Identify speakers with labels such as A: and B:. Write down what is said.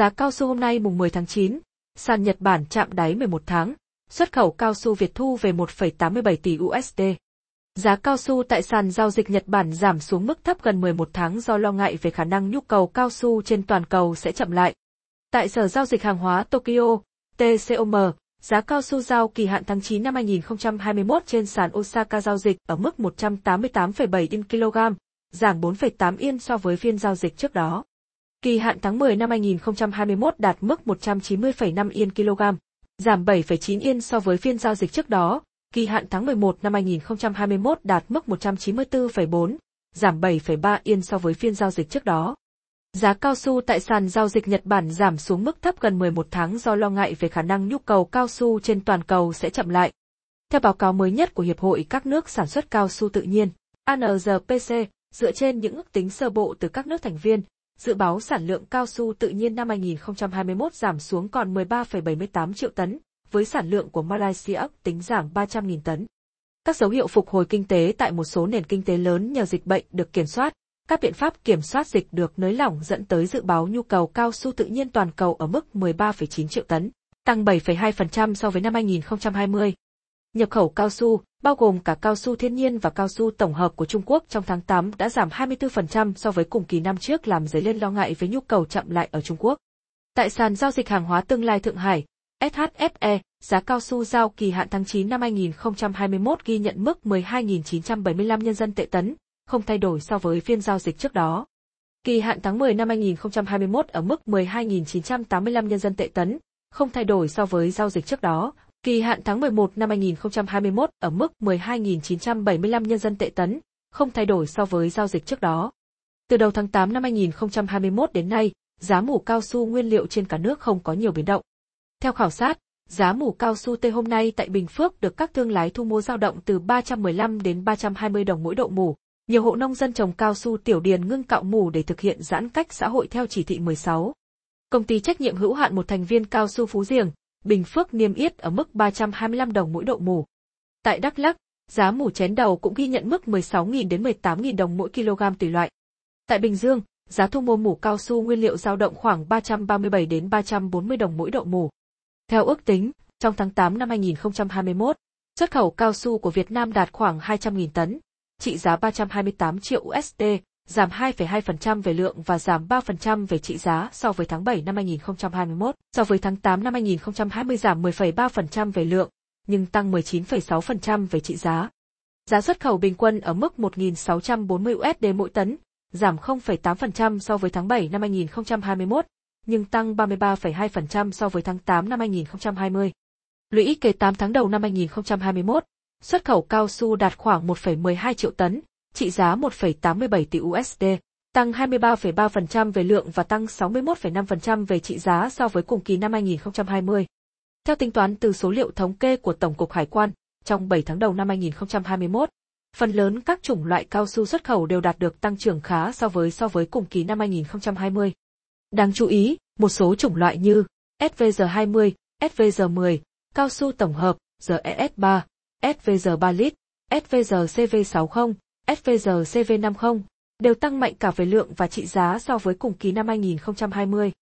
A: Giá cao su hôm nay mùng 10 tháng 9, sàn Nhật Bản chạm đáy 11 tháng, xuất khẩu cao su Việt thu về 1,87 tỷ USD. Giá cao su tại sàn giao dịch Nhật Bản giảm xuống mức thấp gần 11 tháng do lo ngại về khả năng nhu cầu cao su trên toàn cầu sẽ chậm lại. Tại Sở Giao dịch Hàng hóa Tokyo, TCOM, giá cao su giao kỳ hạn tháng 9 năm 2021 trên sàn Osaka giao dịch ở mức 188,7 yên kg, giảm 4,8 yên so với phiên giao dịch trước đó. Kỳ hạn tháng 10 năm 2021 đạt mức 190,5 yên kg, giảm 7,9 yên so với phiên giao dịch trước đó. Kỳ hạn tháng 11 năm 2021 đạt mức 194,4, giảm 7,3 yên so với phiên giao dịch trước đó. Giá cao su tại sàn giao dịch Nhật Bản giảm xuống mức thấp gần 11 tháng do lo ngại về khả năng nhu cầu cao su trên toàn cầu sẽ chậm lại. Theo báo cáo mới nhất của Hiệp hội các nước sản xuất cao su tự nhiên, (ANRPC), dựa trên những ước tính sơ bộ từ các nước thành viên, dự báo sản lượng cao su tự nhiên năm 2021 giảm xuống còn 13,78 triệu tấn, với sản lượng của Malaysia ước tính giảm 300.000 tấn. Các dấu hiệu phục hồi kinh tế tại một số nền kinh tế lớn nhờ dịch bệnh được kiểm soát, các biện pháp kiểm soát dịch được nới lỏng dẫn tới dự báo nhu cầu cao su tự nhiên toàn cầu ở mức 13,9 triệu tấn, tăng 7,2% so với năm 2020. Nhập khẩu cao su, bao gồm cả cao su thiên nhiên và cao su tổng hợp của Trung Quốc trong tháng 8 đã giảm 24% so với cùng kỳ năm trước làm dấy lên lo ngại với nhu cầu chậm lại ở Trung Quốc. Tại sàn giao dịch hàng hóa tương lai Thượng Hải, SHFE, giá cao su giao kỳ hạn tháng 9 năm 2021 ghi nhận mức 12.975 nhân dân tệ tấn, không thay đổi so với phiên giao dịch trước đó. Kỳ hạn tháng 10 năm 2021 ở mức 12.985 nhân dân tệ tấn, không thay đổi so với giao dịch trước đó. Kỳ hạn tháng 11 năm 2021 ở mức 12.975 nhân dân tệ tấn, không thay đổi so với giao dịch trước đó. Từ đầu tháng 8 năm 2021 đến nay, giá mủ cao su nguyên liệu trên cả nước không có nhiều biến động. Theo khảo sát, giá mủ cao su tê hôm nay tại Bình Phước được các thương lái thu mua dao động từ 315 đến 320 đồng mỗi độ mủ, nhiều hộ nông dân trồng cao su tiểu điền ngưng cạo mủ để thực hiện giãn cách xã hội theo chỉ thị 16. Công ty trách nhiệm hữu hạn một thành viên cao su Phú Diềng, Bình Phước niêm yết ở mức 325 đồng mỗi độ mù. Tại Đắk Lắk, giá mù chén đầu cũng ghi nhận mức 16.000 đến 18.000 đồng mỗi kg tùy loại. Tại Bình Dương, giá thu mua mù cao su nguyên liệu dao động khoảng 337 đến 340 đồng mỗi độ mù. Theo ước tính, trong tháng 8 năm 2021, xuất khẩu cao su của Việt Nam đạt khoảng 200.000 tấn, trị giá 328 triệu USD, giảm 2,2% về lượng và giảm 3% về trị giá so với tháng 7 năm 2021. So với tháng 8 năm 2020 giảm 10,3% về lượng, nhưng tăng 19,6% về trị giá. Giá xuất khẩu bình quân ở mức 1.640 USD mỗi tấn, giảm 0,8% so với tháng 7 năm 2021, nhưng tăng 33,2% so với tháng 8 năm 2020. Lũy kế 8 tháng đầu năm 2021, xuất khẩu cao su đạt khoảng 1,12 triệu tấn, trị giá 1,87 tỷ USD, tăng 23,3% về lượng và tăng 61,5% về trị giá so với cùng kỳ năm 2020. Theo tính toán từ số liệu thống kê của Tổng cục Hải quan, trong 7 tháng đầu năm 2021, phần lớn các chủng loại cao su xuất khẩu đều đạt được tăng trưởng khá so với so với cùng kỳ năm 2020. Đáng chú ý, một số chủng loại như SVG20, SVG10, cao su tổng hợp, GES3, SVG3 lít, SVG CV60, SVR CV50 đều tăng mạnh cả về lượng và trị giá so với cùng kỳ năm 2020.